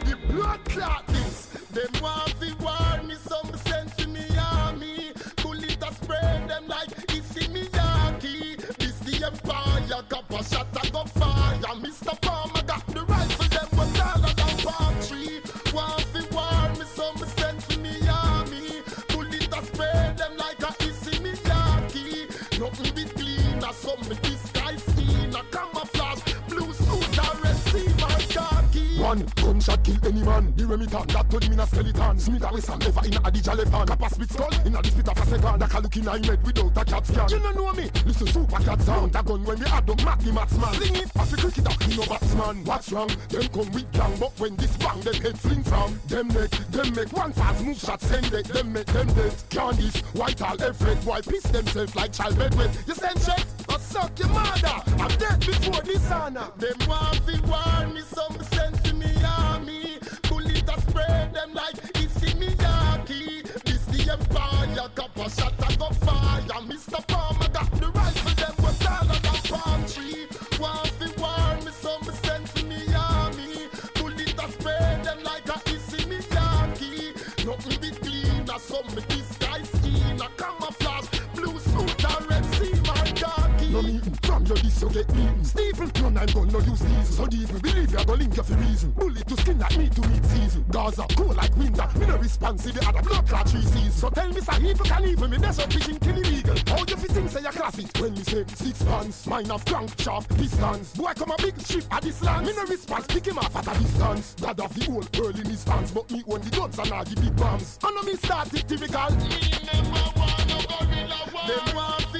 The blood clot is, them want to war me some sense in me army. Bullet a spray them like it's in me yaki. This the empire, a shot I go fire. Mr. Palmer One gunshot kill any man. The Remington that told him in a skeleton. Smith a Wesson never in a Adija left hand. Kappa spit skull in a spit of a second. That can look in a head without a cat scan. You don't know me. Listen super cat sound. That gun when we add up, Mac the matsman. Sling it off the cricketer. Me no batsman. What's wrong? Them come with gang, but when this bang, them head fling from. Them neck, them make one fast move shot send it. Them make them dead. Candice, white all every boy piss themselves like child bedwet. You send check or suck your mother. I'm dead before this honor. Them want fi war me some stop Stephen, no nine gun, no use these So deep, me believe you go link you for reason. Bullet to skin like me to meet season. Gaza, cool like winter Me no response to the other blood clot three seasons. So tell me, sir, if you can even me a pigeon kill illegal. How you think say you class it When me say six pants Mine have crank, sharp, distance. Boy come a big ship at this land. Me no response, pick him off at a distance. God of the whole world in his hands But me own the guns and all the big bombs. I know me start it typical Me never want no gorilla war. Them want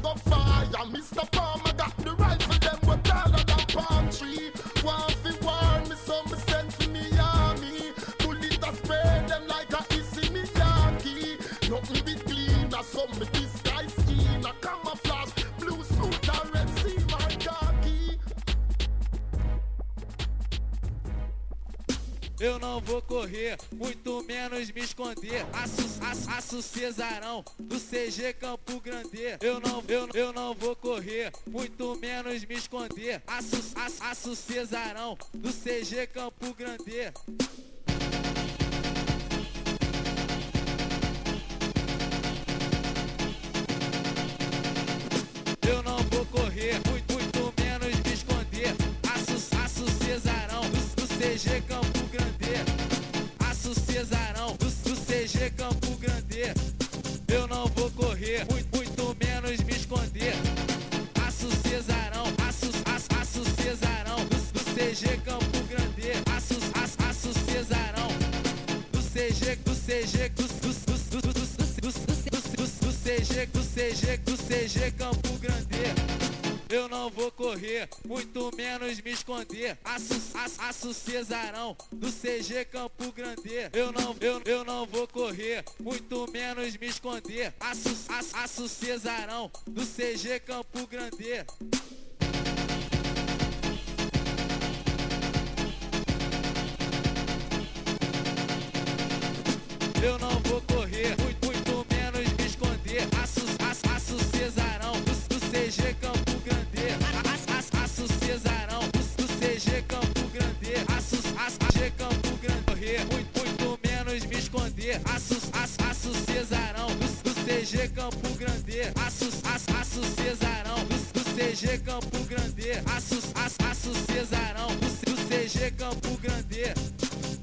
go fire. Mr. não vou correr, muito menos me esconder. Aço, Cesarão do CG Campo Grande. Eu não, eu, eu não vou correr, muito menos me esconder. Aço, aço Cesarão do CG Campo Grande. Eu não vou correr, muito, muito menos me esconder. Aço, aço Cesarão do, do CG Campo do CG Campo Grande. Eu não vou correr, muito, muito menos me esconder. Aço Cesarão, aço, aço, aço Cesarão do, do CG Campo Grande. Aço, aço, aço Cesarão do CG, do CG, do, do, do, do, do, do, do, do, do, do CG, do CG, do CG Campo correr, muito menos me esconder. Aço, Cesarão do CG Campo Grande. Eu não, eu, eu não vou correr, muito menos me esconder. Aço Cesarão do CG Campo Grande. Eu não vou correr, muito, muito menos me esconder. Aço, aço, aço Cesarão do, do CG Campo CG Campo Grande. Aço, Cesarão do, CG Campo Grande. Aço, aço, aço Cesarão do, do CG Campo Grande.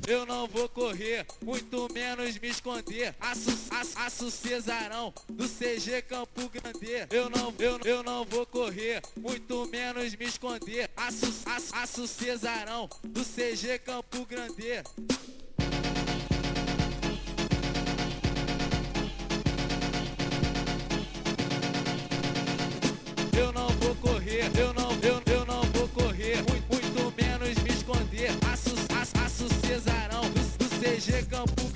Eu não vou correr, muito menos me esconder. Aço, aço, aço Cesarão do CG Campo Grande. Eu não, eu, eu não vou correr, muito menos me esconder. Aço, aço, aço Cesarão do CG Campo Grande. Eu não, eu, eu não vou correr, muito, muito menos me esconder. Aço, aço, aço Cesarão. Do, do CG Campo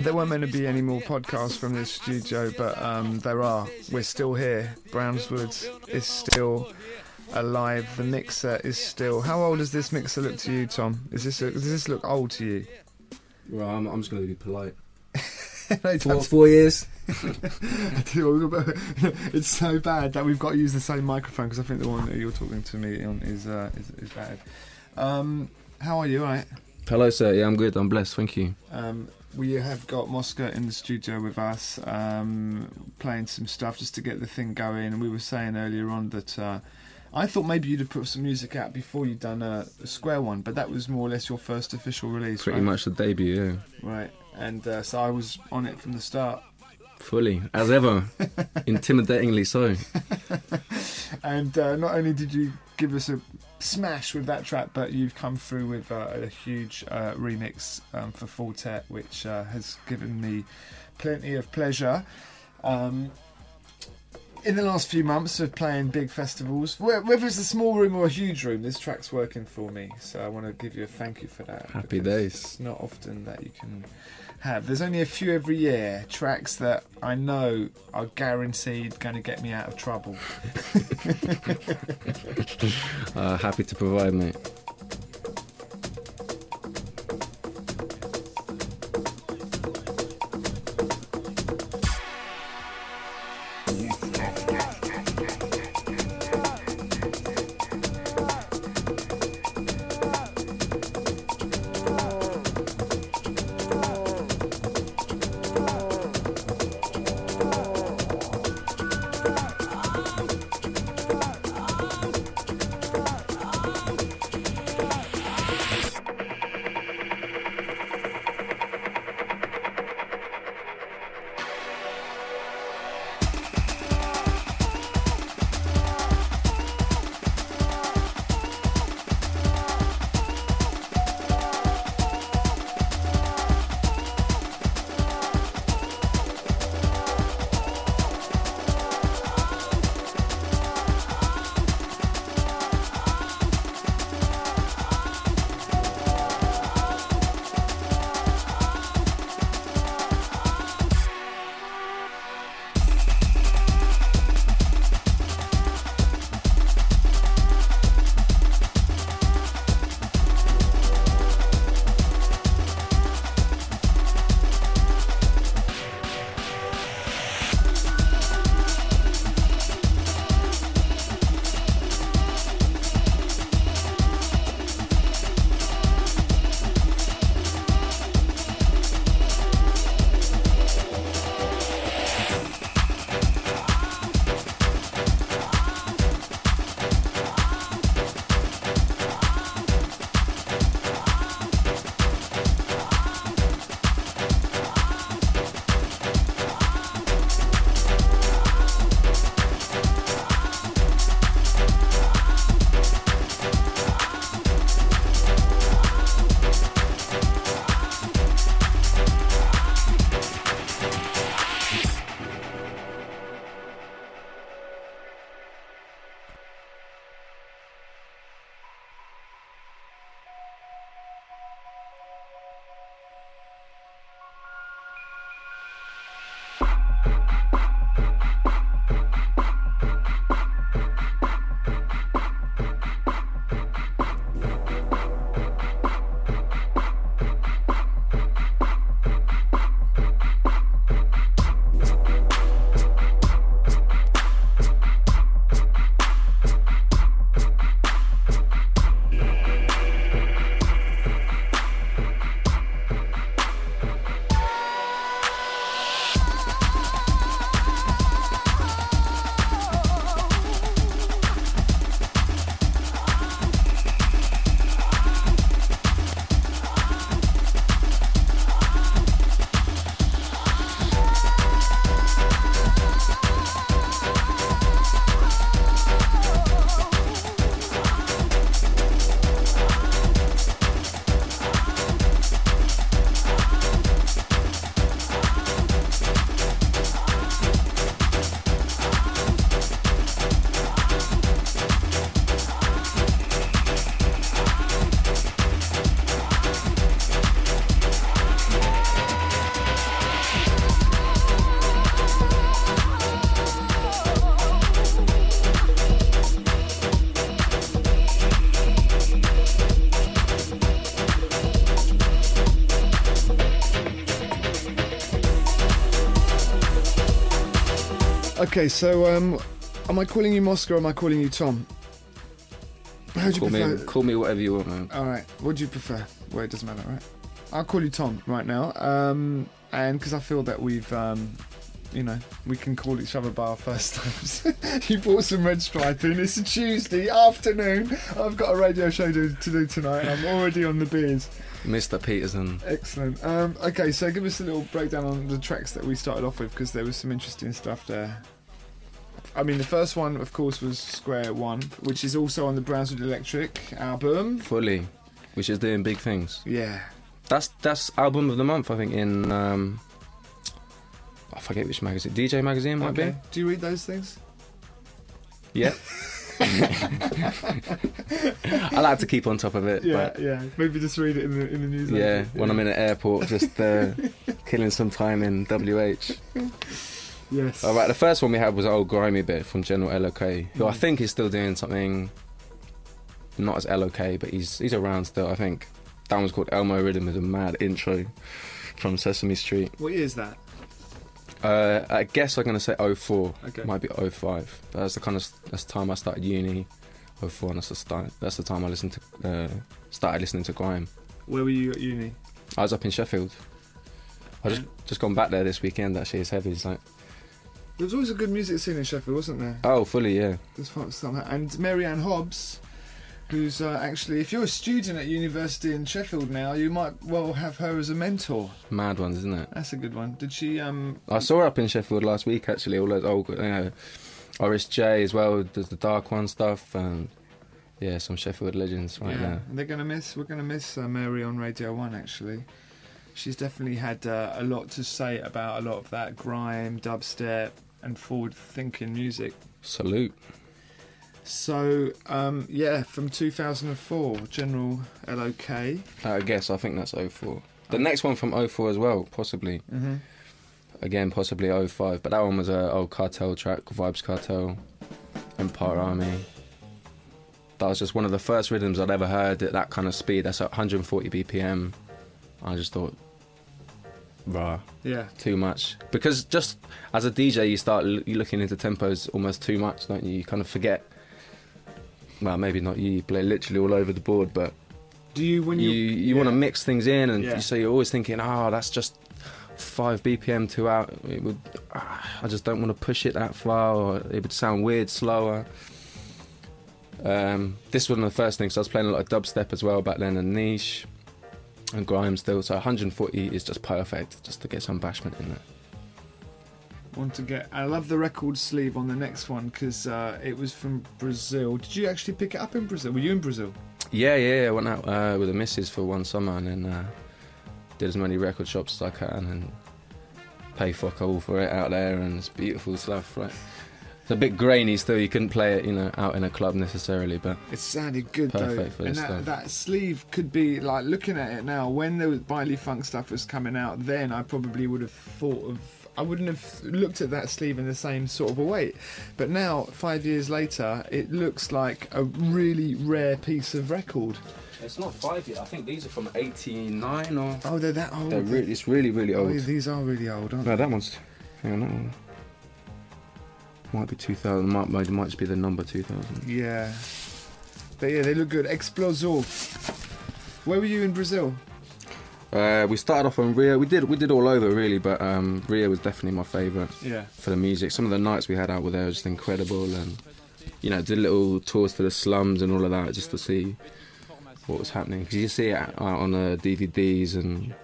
There weren't meant to be any more podcasts from this studio, but um, there are. We're still here. Brownswood is still alive. The mixer is still. How old does this mixer look to you, Tom? Is this does this look old to you? Well, I'm, I'm just going to be polite. No, Four, four years. it's so bad that we've got to use the same microphone because I think the one that you're talking to me on is uh, is, is bad. Um, how are you? All right. Hello, sir. Yeah, I'm good. I'm blessed. Thank you. Um, we have got Mosca in the studio with us, um, playing some stuff just to get the thing going. And we were saying earlier on that uh, I thought maybe you'd have put some music out before you'd done a, a Square one, but that was more or less your first official release, Pretty right? much the debut, yeah. Right. And uh, so I was on it from the start. Fully, as ever. Intimidatingly so. And uh, not only did you give us a smash with that track, but you've come through with uh, a huge uh, remix um, for Four Tet, which uh, has given me plenty of pleasure. Um, in the last few months of playing big festivals, whether it's a small room or a huge room, this track's working for me. So I want to give you a thank you for that. Happy days. It's not often that you can have. There's only a few every year tracks that I know are guaranteed going to get me out of trouble. Uh, happy to provide, mate. Okay, so um, am I calling you Mosca or am I calling you Tom? How do you Call prefer? me, call me whatever you want, man. All right. What do you prefer? Well, it doesn't matter, right? I'll call you Tom right now. Um, and because I feel that we've, um, you know, we can call each other by our first names. you bought some red striping. It's a Tuesday afternoon. I've got a radio show to, to do tonight, I'm already on the beers. Mr. Peterson. Excellent. Um, okay, so give us a little breakdown on the tracks that we started off with because there was some interesting stuff there. I mean, the first one, of course, was Square One, which is also on the Brownswood Electric album. Fully. Which is doing big things. Yeah. That's that's album of the month, I think, in um I forget which magazine. DJ magazine might Okay. Do you read those things? Yeah. I like to keep on top of it. Yeah, But yeah. Maybe just read it in the in the newsletter. yeah, when I'm in an airport just uh, killing some time in WH. Yes. All right, the first one we had was old grimy bit from General LOK, who I Mm. think is still doing something not as LOK, but he's he's around still. I think that one's called Elmo Rhythm with a mad intro from Sesame Street. What year is that? Uh, I guess I'm gonna say 04. Okay. Might be 05. But that's the kind of that's the time I started uni. 04, and that's the start. That's the time I listened to uh, started listening to grime. Where were you at uni? I was up in Sheffield. I just just gone back there this weekend. Actually, it's heavy. It's like There was always a good music scene in Sheffield, wasn't there? oh, fully yeah. There's stuff. And Mary Anne Hobbs, who's uh, actually, if you're a student at university in Sheffield now, you might well have her as a mentor. Mad ones, isn't it? That's a good one. Did she? Um, I saw her up in Sheffield last week. Actually, all those old, you know, RSJ as well. Does the Dark One stuff and yeah, some Sheffield legends right yeah, now. they're gonna miss. We're gonna miss uh, Mary on Radio One. Actually, she's definitely had uh, a lot to say about a lot of that grime, dubstep, and forward-thinking music. Salute. So um, yeah, from 2004, General LOK. I guess I think that's 04. The next one from 04 as well, possibly. Mm-hmm. Again, possibly 05. But that one was a old cartel track, Vibes Cartel, Empire Army. That was just one of the first rhythms I'd ever heard at that kind of speed. That's at 140 BPM. I just thought, rah, Yeah. too much. Because just as a DJ, you start l- you looking into tempos almost too much, don't you? You kind of forget. Well, maybe not you, you play literally all over the board, but Do you when you you you, want to mix things in, and Yeah. so you're always thinking, oh, that's just five BPM too out. It would, ah, I just don't want to push it that far, or it would sound weird, slower. Um, this was one of the first things. So I was playing a lot of dubstep as well back then, and niche and grime still. So 140 is just perfect, just to get some bashment in there. want to get? I love the record sleeve on the next one because uh, it was from Brazil. Did you actually pick it up in Brazil? Were you in Brazil? Yeah, yeah, yeah. I went out uh, with the missus for one summer and then uh, did as many record shops as I can and pay fuck all for it out there and it's beautiful stuff, right? It's a bit grainy still. You couldn't play it, you know, out in a club necessarily, but It sounded good Perfect though, for and this that, stuff. that sleeve could be like looking at it now. When the Baile Funk stuff was coming out, then I probably would have thought of. I wouldn't have looked at that sleeve in the same sort of a way. But now, five years later, it looks like a really rare piece of record. it's not five yet. I think these are from '89 or. Oh, they're that old. They're really, it's really, really oh, old. yeah, these are really old, aren't No, they? No, that one's. Hang on, that one. Might be 2000. Might, might, might just be the number 2000. Yeah. But yeah, they look good. Exploso. Where were you in Brazil? Uh, we started off on Rio. We did, we did all over really, but um, Rio was definitely my favourite. Yeah. for the music. Some of the nights we had out were there were just incredible, and you know, did little tours to the slums and all of that just to see what was happening. Because you see it out on the DVDs and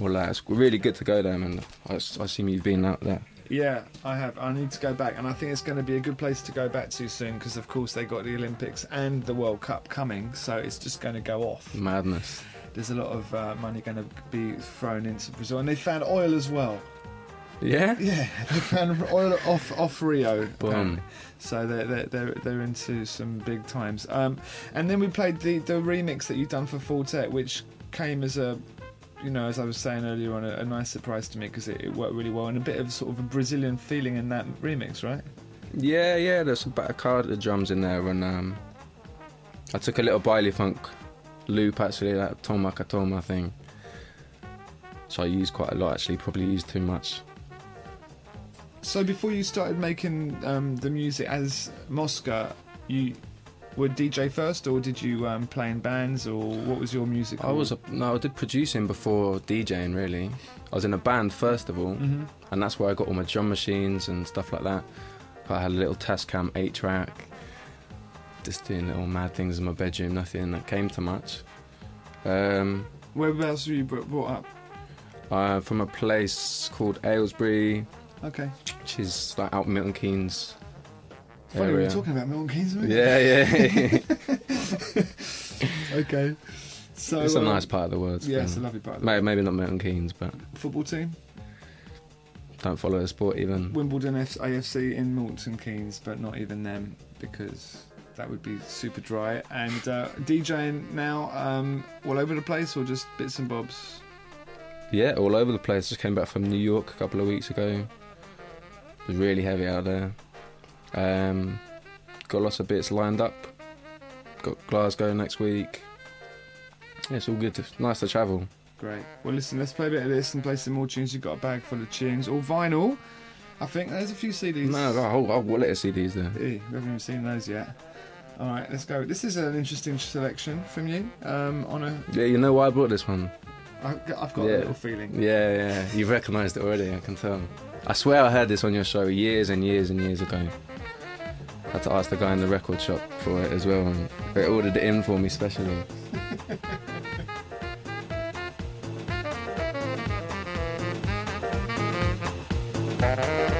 all that. It's really good to go there, man. I, I assume you've been out there. Yeah, I have. I need to go back, and I think it's going to be a good place to go back to soon because, of course, they got the Olympics and the World Cup coming, so it's just going to go off. Madness. There's a lot of uh, money going to be thrown into Brazil, and they found oil as well. Yeah. Yeah, they found oil off off Rio, Boom. apparently. so they're, they're they're they're into some big times. Um, and then we played the the remix that you've done for Four Tet, which came as a you know, as I was saying earlier on, a, a nice surprise to me because it, it worked really well and a bit of sort of a Brazilian feeling in that remix, right? Yeah, yeah. There's some the drums in there, and um, I took a little Baile Funk loop actually, that Toma Katoma thing. So I used quite a lot actually. Probably used too much. So before you started making um, the music as Mosca, you were DJ first, or did you um, play in bands, or what was your music? I was a, no, I did producing before DJing. Really, I was in a band first of all, Mhm. and that's where I got all my drum machines and stuff like that. I had a little Tascam eight track, just doing little mad things in my bedroom. Nothing that came to much. Um, Whereabouts were you br- brought up? uh, from a place called Aylesbury, Okay. which is like out Milton Keynes. Funny we were talking about Milton Keynes. Yeah, yeah. Okay. So it's a um, nice part of the world. Yeah, it's a lovely part. Of the Maybe, maybe not Milton Keynes, but Football team, don't follow the sport even. Wimbledon F- AFC in Milton Keynes, but not even them because that would be super dry. And uh, DJing now um, all over the place, or just bits and bobs. Yeah, all over the place. Just came back from New York a couple of weeks ago. It was really heavy out there. Um, got lots of bits lined up. Got Glasgow next week. Yeah, it's all good. It's nice to travel. Great. Well, listen, let's play a bit of this and play some more tunes. You've got a bag full of tunes, all vinyl. I think there's a few CDs. No, I've got a whole, whole wallet of CDs there. Eh, we haven't even seen those yet. All right, let's go. This is an interesting selection from you. Um, on a, Yeah, you know why I brought this one? I- I've got Yeah. a little feeling. Yeah, yeah. You've recognised it already, I can tell. I swear I heard this on your show years and years and years ago. Had to ask the guy in the record shop for it as well, and they ordered it in for me specially.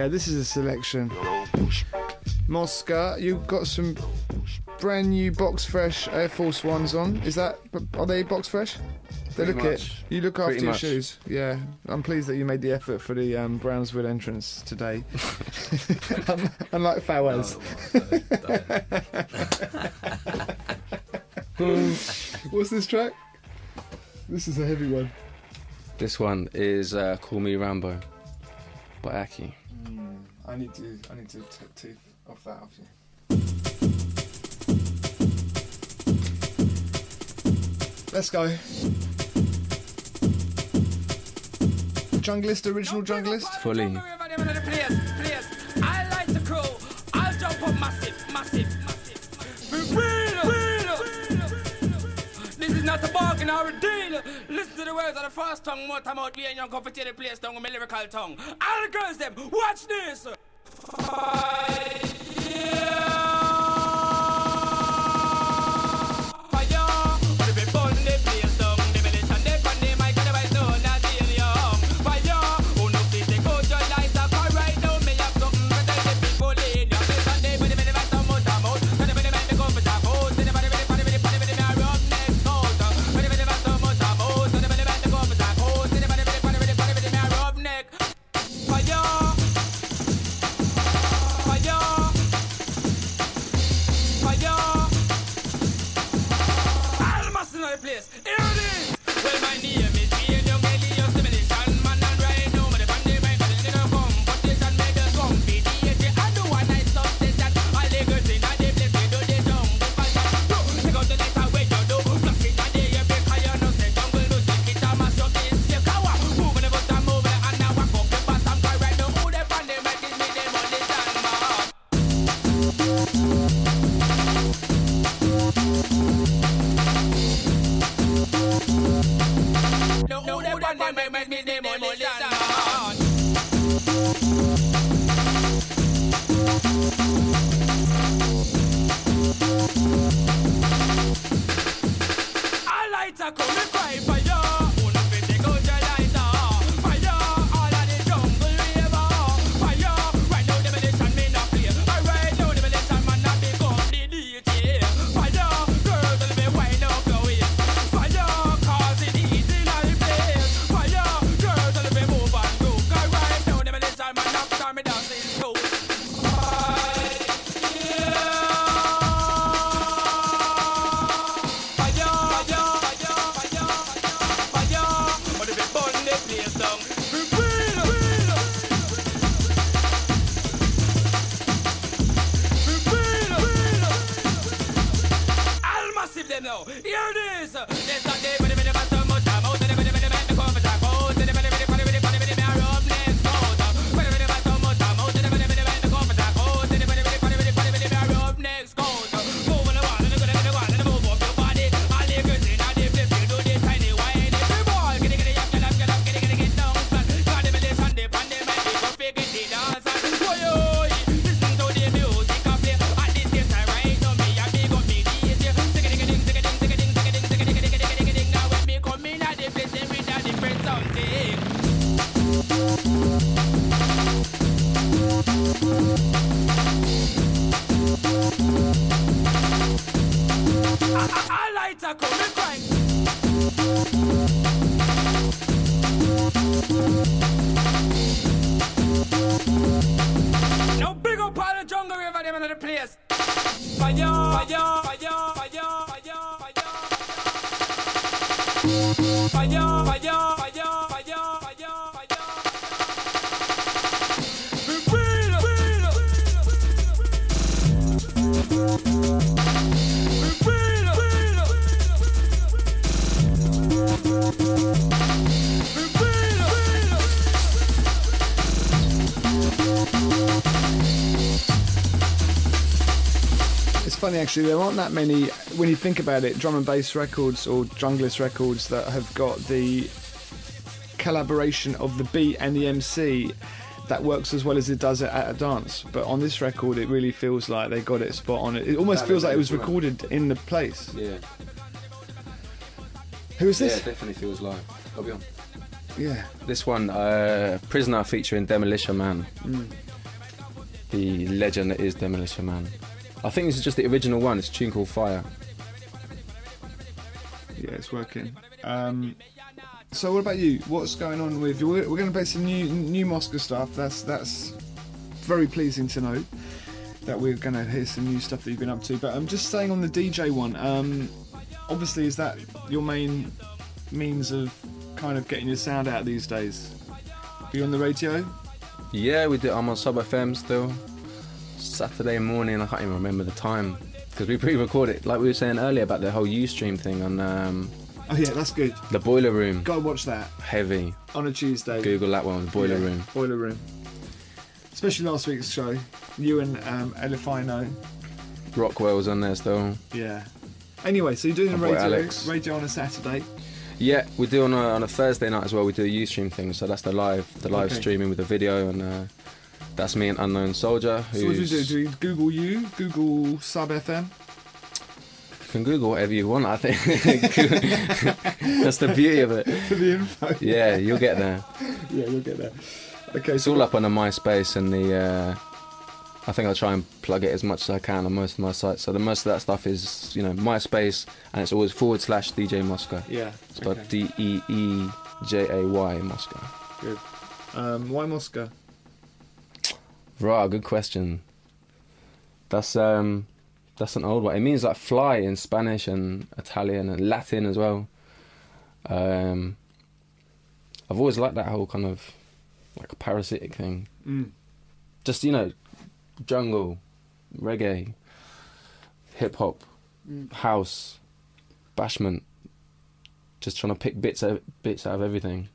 yeah, this is a selection. Mosca, you've got some brand new box fresh Air Force Ones on. Is that are they box fresh? They look much. it. You look after Pretty your much. shoes. Yeah, I'm pleased that you made the effort for the um, Brownswood entrance today. Unlike Fawaz. What's this track? This is a heavy one. This one is uh, Call Me Rambo by Aki. I need to I need to take two off that off you. Let's go. Junglist, original Junglist. Fully. not a bargain or a deal. Listen to the words of the first tongue, more time out, we ain't young comfortable place Don't go my lyrical tongue. All the girls them, watch this. Bye. actually there aren't that many when you think about it drum and bass records or junglist records that have got the collaboration of the beat and the mc that works as well as it does at a dance. But on this record it really feels like they got it spot on. It almost that feels like it was recorded in the place. Yeah. Who's this? Yeah, definitely feels live i'll be on. Yeah. This one uh, prisoner featuring demolition man. Mm. the legend that is demolition man. I think this is just the original one. It's a tune called Fire. Yeah, it's working. Um, so, what about you? What's going on with you? We're, we're going to play some new new Mosca stuff. That's that's very pleasing to know that we're going to hear some new stuff that you've been up to. But I'm just saying on the DJ one. Um, obviously, is that your main means of kind of getting your sound out these days? Are you on the radio? Yeah, we do. I'm on Sub FM still. Saturday morning. I can't even remember the time because we pre-recorded, like we were saying earlier about the whole UStream thing on um, Oh yeah, that's good. the Boiler Room. Go watch that Heavy. on a Tuesday. Google that one. Boiler Yeah, Room. Boiler Room. Especially last week's show. You and um, Elifino. Rockwell's on there still. Yeah. Anyway, so you're doing boy radio, Alex. radio on a Saturday. Yeah, we do on a, on a Thursday night as well. We do a UStream thing, so that's the live, the live Okay. streaming with the video, and uh, that's me and Unknown Soldier. So what do you do? Do you Google you? Google Sub FM? You can Google whatever you want. I think that's the beauty of it. For the info. Yeah, you'll get there. yeah, you'll get there. Okay, It's so all up on the MySpace and the. Uh, I think I'll try and plug it as much as I can on most of my sites. So the most of that stuff is, you know, MySpace, and it's always forward slash DJ Mosca. Yeah. It's spelled okay, D E E J A Y Mosca. good. Um, why Mosca? Right, good question. That's um, that's an old one. It means like fly in Spanish and Italian and Latin as well. Um, I've always liked that whole kind of like parasitic thing. Mm. Just you know, jungle, reggae, hip hop, house, bashment. Just trying to pick bits out, bits out of everything.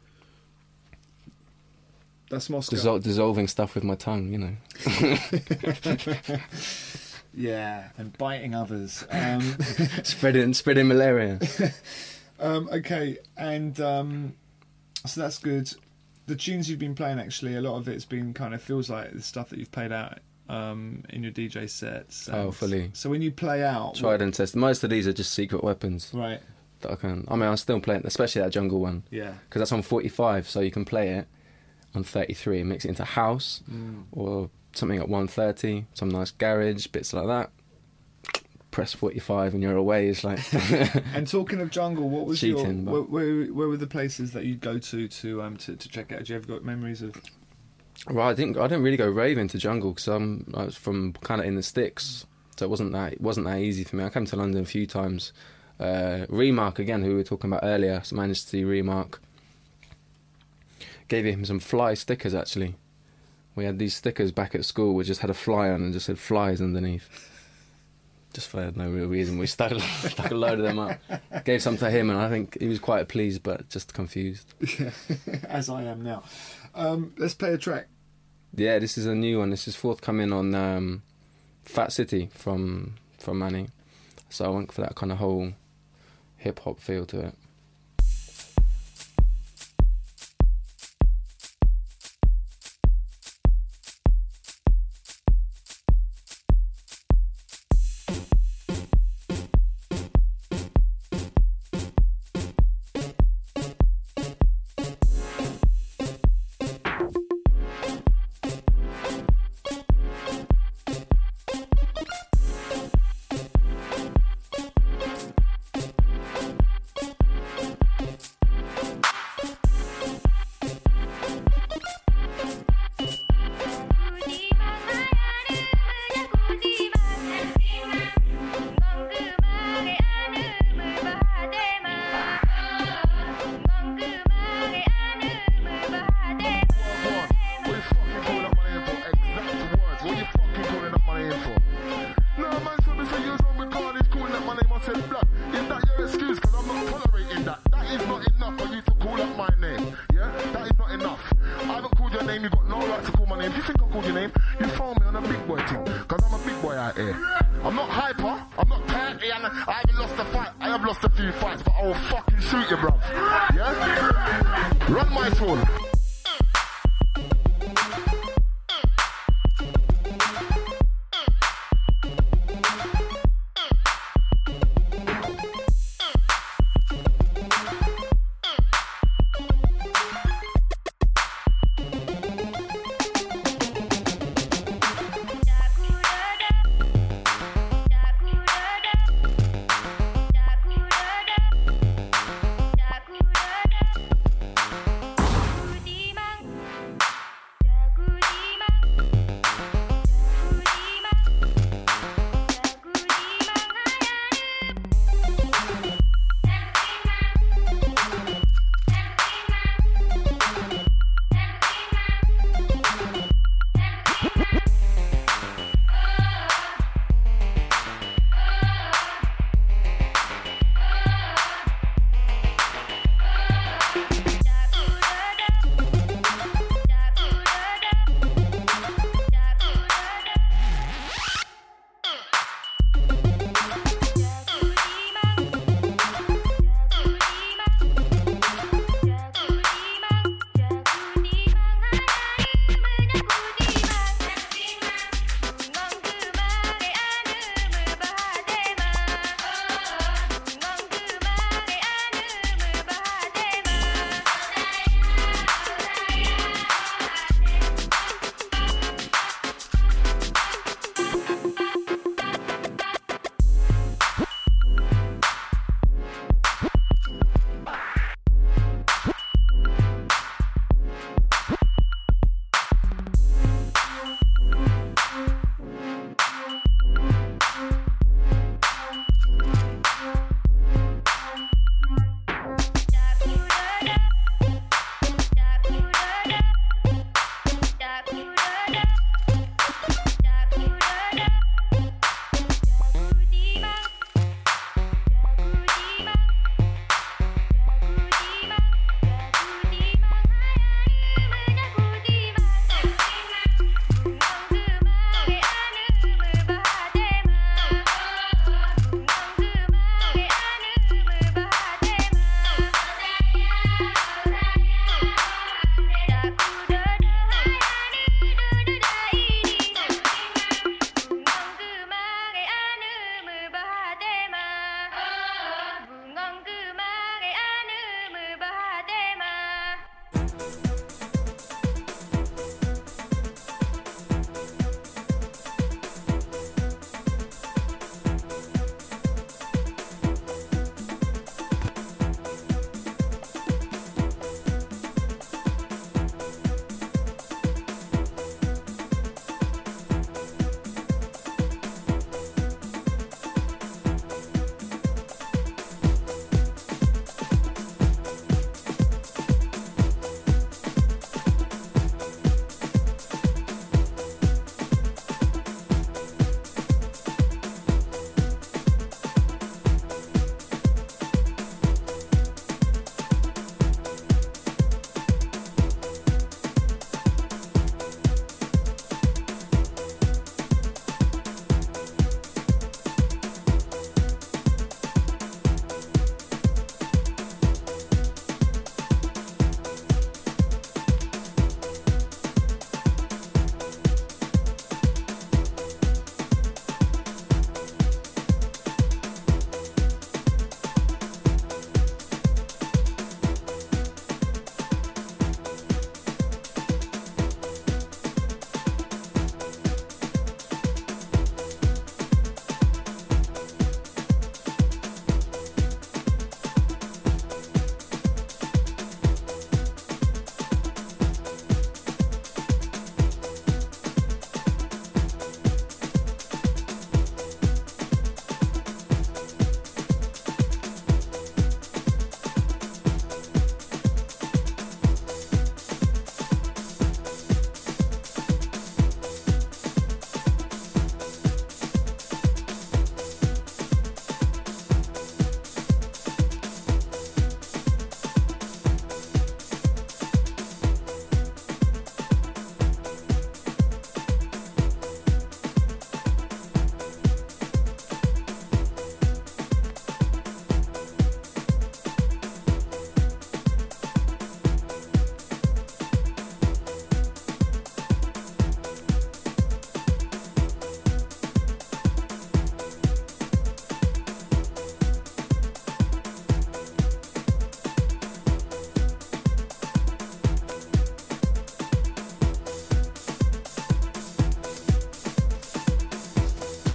That's Mosca. Dissol- dissolving stuff with my tongue, you know. yeah, and biting others. Um, spreading spreading malaria. um, okay, and um, so that's good. The tunes you've been playing, actually, a lot of it's been kind of feels like the stuff that you've played out um, in your DJ sets. Oh, fully. So when you play out, Tried and tested. Most of these are just secret weapons right? that I can. I mean, I'm still playing, especially that jungle one, Yeah. because that's on 45, so you can play it on 33 and mix it into house Mm. or something at 130, some nice garage bits like that. Press 45 and you're away. It's like And talking of jungle, what was your Cheating, but- where, where, where were the places that you'd go to to um to, to check out? Do you ever got memories of? right. I didn't. I didn't really go raving to jungle because I'm. I was from kind of in the sticks, so it wasn't that. It wasn't that easy for me. I came to London a few times. Uh, Remarc again, who we were talking about earlier. So managed to see Remarc. Gave him some fly stickers actually. We had these stickers back at school which just had a fly on and just said flies underneath. Just for no real reason. We stuck, stuck a load of them up. Gave some to him and I think he was quite pleased but just confused. As I am now. Um, let's play a track. Yeah, this is a new one. This is forthcoming on um, Fat City from from Manny. So I went for that kind of whole hip hop feel to it.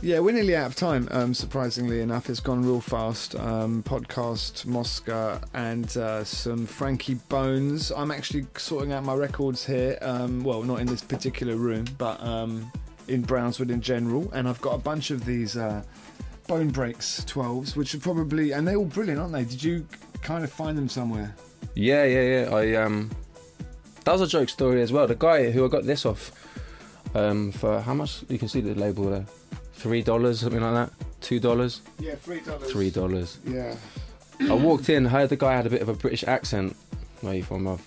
Yeah, we're nearly out of time. Um, surprisingly enough, it's gone real fast. Um, podcast, Mosca, and uh, some Frankie Bones. I'm actually sorting out my records here. Um, well, not in this particular room, but um, in Brownswood in general. And I've got a bunch of these uh, Bone Breaks 12s, which are probably, and they're all brilliant, aren't they? Did you kind of find them somewhere? Yeah, yeah, yeah. I um, that was a joke story as well. The guy who I got this off, um, for how much? You can see the label there, three dollars, something like that. Two dollars, Yeah, three dollars. three dollars. Yeah. I walked in, heard the guy had a bit of a British accent. Where you from? Of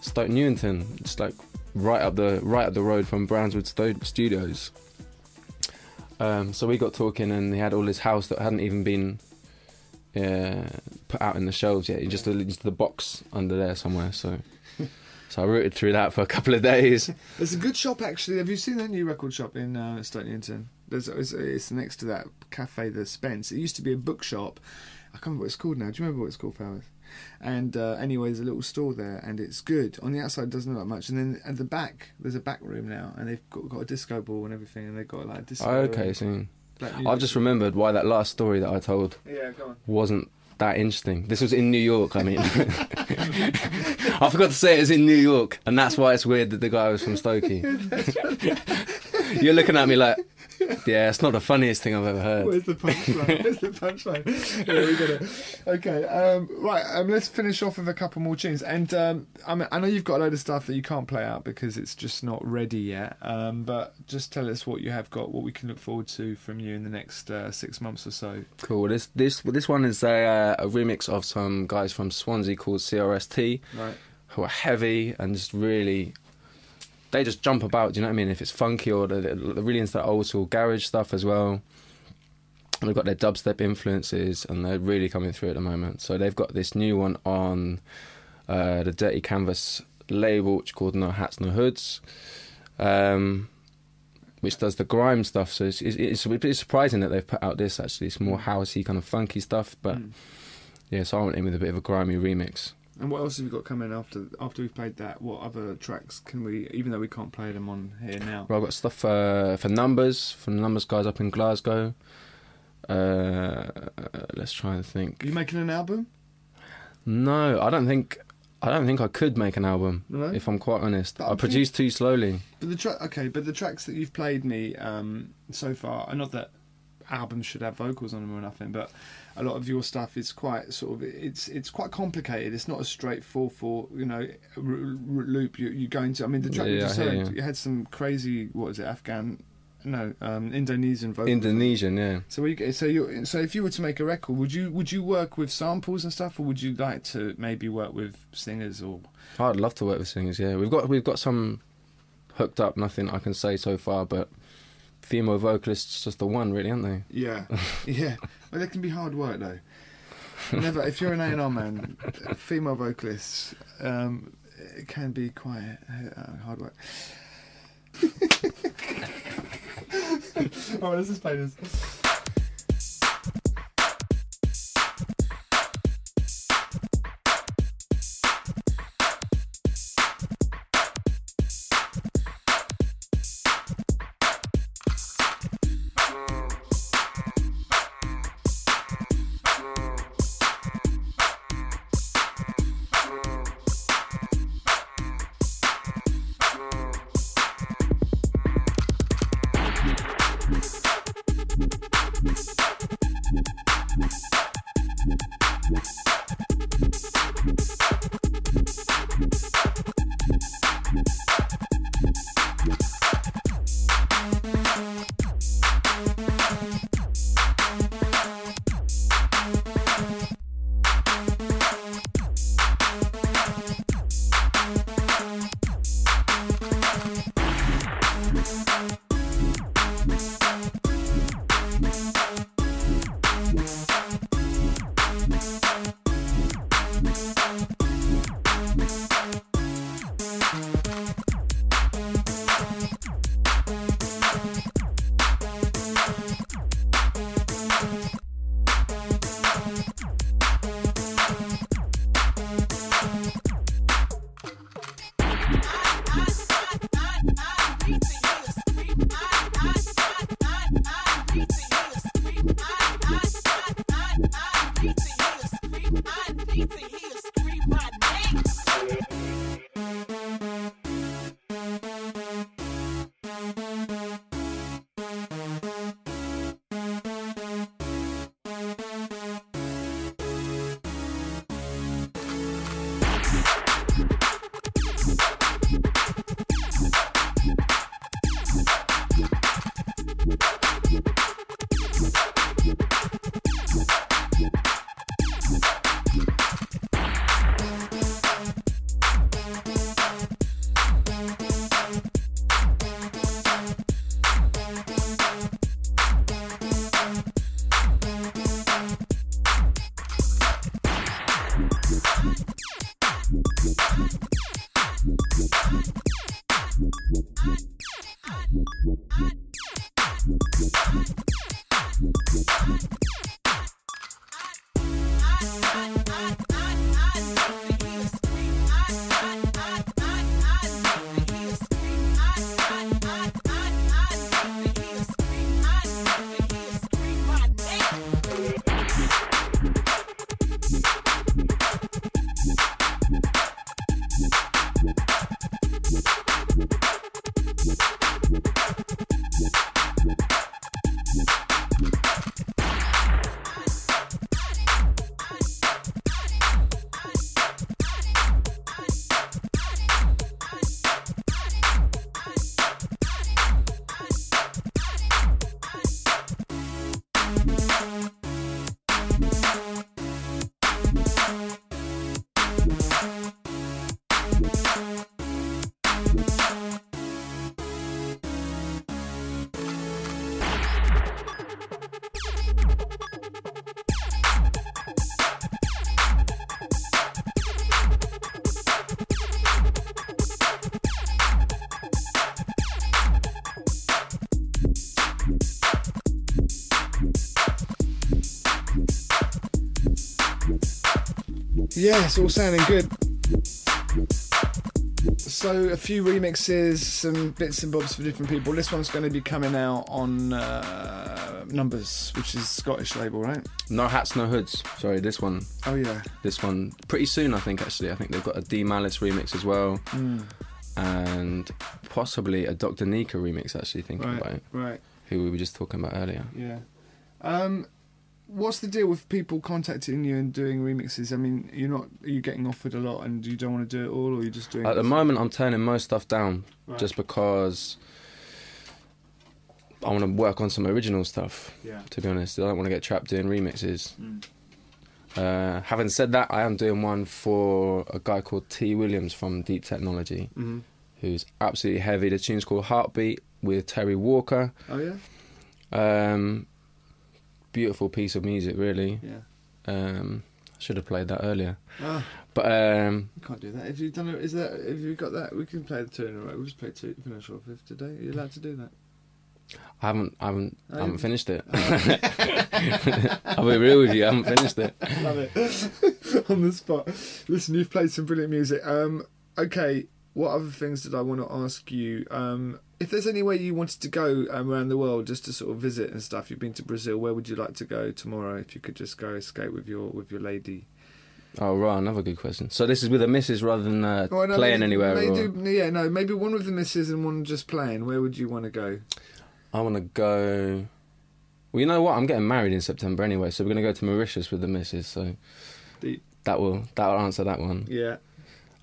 Stoke Newington. It's like right up the right up the road from Brownswood Sto- Studios. Um, so we got talking, and he had all his house that hadn't even been uh, put out in the shelves yet. He just just the box under there somewhere. So, so I rooted through that for a couple of days. There's a good shop actually. Have you seen that new record shop in uh, Stoke Newington? There's it's, it's next to that cafe, the Spence. It used to be a bookshop. I can't remember what it's called now. Do you remember what it's called, Powers? And uh, anyway, there's a little store there, and it's good. On the outside, it doesn't look like much, and then at the back, there's a back room now, and they've got, got a disco ball and everything, and they've got like disco. Oh, okay, so I've just remembered why that last story that I told Yeah, go on. wasn't that interesting. This was in New York, I mean. I forgot to say it was in New York, and that's why it's weird that the guy was from Stokey. You're looking at me like, yeah, it's not the funniest thing I've ever heard. Where's the punchline? Where's the punchline? Yeah, we got it. Okay, um, right. Um, let's finish off with a couple more tunes. And um, I, mean, I know you've got a load of stuff that you can't play out because it's just not ready yet. Um, but just tell us what you have got, what we can look forward to from you in the next uh, six months or so. Cool. This this this one is a, uh, a remix of some guys from Swansea called CRST, Right. who are heavy and just really. They just jump about. Do you know what I mean? If it's funky or they're, they're really into that old school garage stuff as well. And they've got their dubstep influences, and they're really coming through at the moment. So they've got this new one on uh, the Dirty Canvas label, which called No Hats No Hoods, um, which does the grime stuff. So it's, it's, it's surprising that they've put out this. Actually, it's more housey, kind of funky stuff. But Mm. yeah, so I went in with a bit of a grimy remix. And what else have you got coming after after we've played that? What other tracks can we, even though we can't play them on here now? Well, I've got stuff uh, for numbers from the numbers guys up in Glasgow. Uh, let's try and think. Are you making an album? No, I don't think. I don't think I could make an album. No? If I'm quite honest, But I produce too slowly. But the track, okay, but the tracks that you've played me um, so far, and not that albums should have vocals on them or nothing, but a lot of your stuff is quite sort of it's it's quite complicated. It's not a straight four four you know r- r- loop you you go into. I mean, the track you just heard, you. you had some crazy what was it Afghan. No, um, Indonesian vocals. Indonesian, yeah. So we, so you so if you were to make a record, would you would you work with samples and stuff, or would you like to maybe work with singers or I'd love to work with singers. Yeah, we've got we've got some hooked up. Nothing I can say so far, but female vocalists just the one, really, aren't they? Yeah, yeah. Well, it can be hard work though. Never, if you're an A and R man, female vocalists, um, it can be quite uh, hard work. oh, let's just play this. Yeah, it's all sounding good. So a few remixes, some bits and bobs for different people. This one's going to be coming out on uh, Numbers, which is Scottish label, right? No hats, no hoods. Sorry, this one. Oh yeah. This one pretty soon, I think. Actually, I think they've got a D Malice remix as well, Mm, and possibly a Dr. Nika remix. Actually, thinking about it, right. who we were just talking about earlier. Yeah. Um, what's the deal with people contacting you and doing remixes? I mean, you're not are you getting offered a lot, and you don't want to do it all, or you're just doing? At the moment, I'm turning most stuff down Right. just because I want to work on some original stuff. Yeah. To be honest, I don't want to get trapped doing remixes. Mm. Uh, having said that, I am doing one for a guy called T Williams from Deep Teknologi, hmm who's absolutely heavy. The tune's called Heartbeat with Terry Walker. Oh yeah. Um, beautiful piece of music, really. Yeah. Um, I should have played that earlier, Ah, but um, you can't do that. If you've done it, is that if you got that, we can play the two in a row. We'll just play two finish off if today. Are you allowed to do that? I haven't, I haven't, Oh, I haven't finished it. I'll be real with you. I haven't finished it. Love it. On the spot. Listen, you've played some brilliant music. Um, okay, what other things did I want to ask you? Um, if there's anywhere you wanted to go um, around the world just to sort of visit and stuff, you've been to Brazil. Where would you like to go tomorrow? If you could just go escape with your with your lady. Oh right, another good question. So this is with a missus rather than uh, Oh, no, playing maybe- anywhere. Maybe, yeah, no, maybe one with the missus and one just playing. Where would you want to go? I want to go. Well, you know what? I'm getting married in September anyway, so we're going to go to Mauritius with the missus. So that will that will answer that one. Yeah,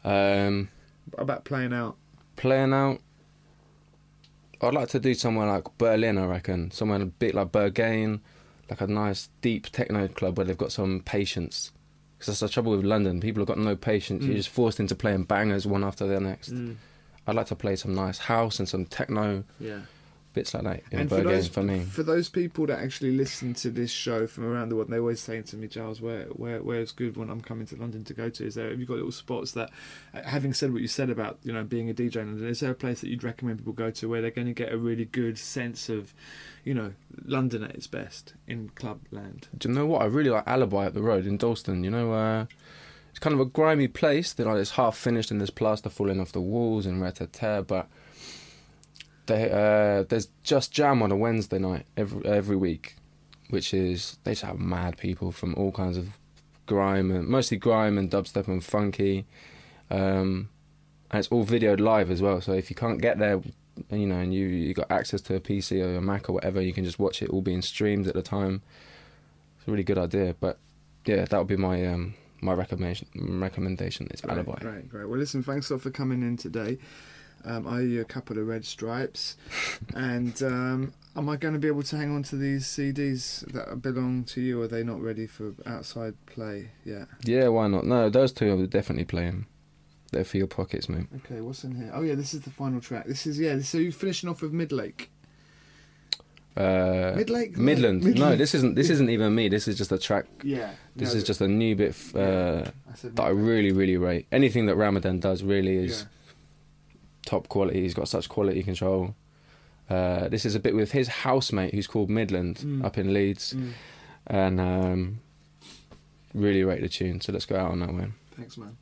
Um, about playing out. playing out. I'd like to do somewhere like Berlin, I reckon. Somewhere a bit like Berghain, like a nice deep techno club where they've got some patience. Because that's the trouble with London. People have got no patience. You're Mm. just forced into playing bangers one after the next. Mm, I'd like to play some nice house and some techno yeah. Bits like that in and for those, for me. for those people that actually listen to this show from around the world, they're always saying to me, Giles, where where where's good when I'm coming to London to go to? Is there have you got little spots that, uh, having said what you said about you know being a DJ in London, is there a place that you'd recommend people go to where they're going to get a really good sense of, you know, London at its best in club land? Do you know what? I really like Alibi up the road in Dalston. You know, uh, it's kind of a grimy place. That like, it's half finished and there's plaster falling off the walls and rat tear. But they, uh, there's just jam on a Wednesday night every every week, which is they just have mad people from all kinds of grime and mostly grime and dubstep and funky. Um, and it's all videoed live as well. So if you can't get there, you know, and you you got access to a PC or a Mac or whatever, you can just watch it all being streamed at the time. It's a really good idea. But yeah, that would be my um, my recommendation. Recommendation is Alibi. Great, great. Well, listen, thanks a lot for coming in today. Um, I owe you a couple of red stripes. and um, am I going to be able to hang on to these CDs that belong to you? Or are they not ready for outside play yet? Yeah, why not? No, those two I would definitely play them. They're for your pockets, mate. Okay, what's in here? Oh yeah, this is the final track. This is yeah. So you're finishing off with Midlake. Uh, Midlake? Midland. No, this isn't. This isn't even me. This is just a track. Yeah. This no, is just a new bit f- uh, I that I really, really rate. Anything that Ramadan does really is Yeah. Top quality. He's got such quality control. Uh, this is a bit with his housemate, who's called Midland, Mm. up in Leeds, Mm, and um, really rate the tune. So let's go out on that one. thanks, man.